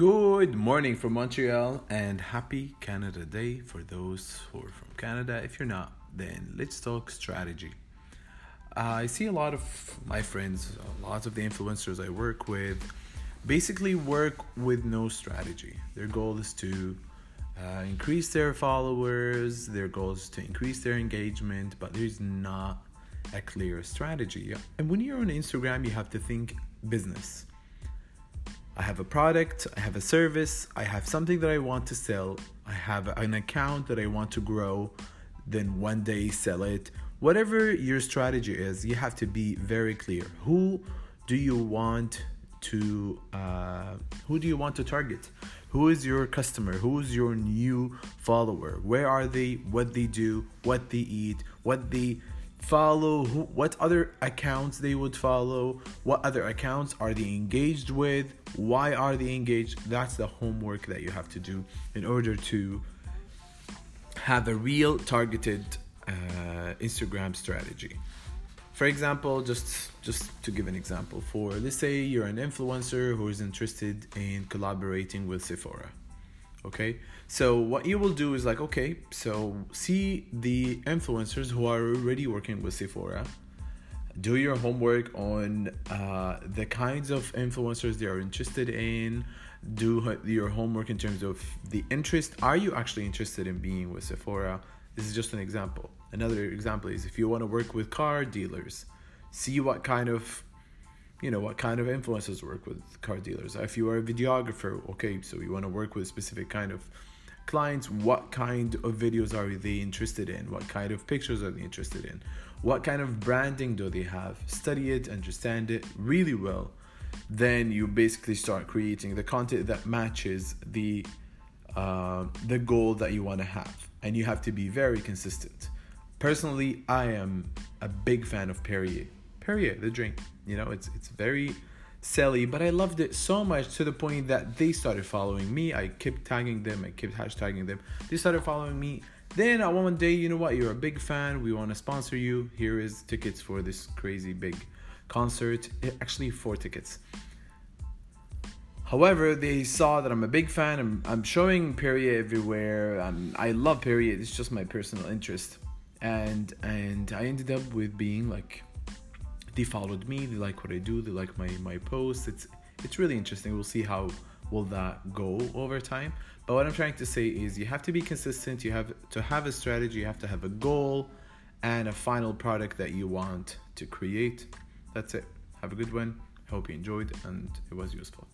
Good morning from Montreal and happy Canada Day for those who are from Canada. If you're not, then let's talk strategy. I see a lot of my friends, lots of the influencers I work with, basically work with no strategy. Their goal is to uh, increase their followers, their goal is to increase their engagement, but there's not a clear strategy. And when you're on Instagram, you have to think business I have a product, I have a service, I have something that I want to sell, I have an account that I want to grow, then one day sell it. Whatever your strategy is, you have to be very clear. Who do you want to uh, who do you want to target? Who is your customer? Who is your new follower? Where are they? What they do? What they eat? What they follow who, what other accounts they would follow what other accounts are they engaged with why are they engaged? That's the homework that you have to do in order to have a real targeted uh, instagram strategy. For example just just to give an example for let's say you're an influencer who is interested in collaborating with sephora okay? So what you will do is like okay so see the influencers who are already working with sephora. Do your homework on uh, the kinds of influencers they are interested in. Do your homework in terms of the interest. Are you actually interested in being with sephora? This is just an example. Another example is if you want to work with car dealers see what kind of you know what kind of influencers work with car dealers. If you are a videographer okay so you want to work with specific kind of clients what kind of videos are they interested in? What kind of pictures are they interested in? What kind of branding do they have? Study it understand it really well. Then you basically start creating the content that matches the uh, the goal that you want to have. And you have to be very consistent. Personally i am a big fan of perrier Perrier, the drink. You know, it's it's very silly, but I loved it so much to the point that they started following me. I kept tagging them, I kept hashtagging them. They started following me. Then at one day, you know what? You're a big fan. We want to sponsor you. Here is tickets for this crazy big concert. Eh, actually, four tickets. However, they saw that I'm a big fan. I'm, I'm showing Perrier everywhere. I'm, I love Perrier. It's just my personal interest, and and I ended up with being like they followed me they like what i do they like my my posts. It's it's really interesting. We'll see how will that go over time. But what i'm trying to say is you have to be consistent. You have to have a strategy. You have to have a goal and a final product that you want to create. That's it. Have a good one. Hope you enjoyed and it was useful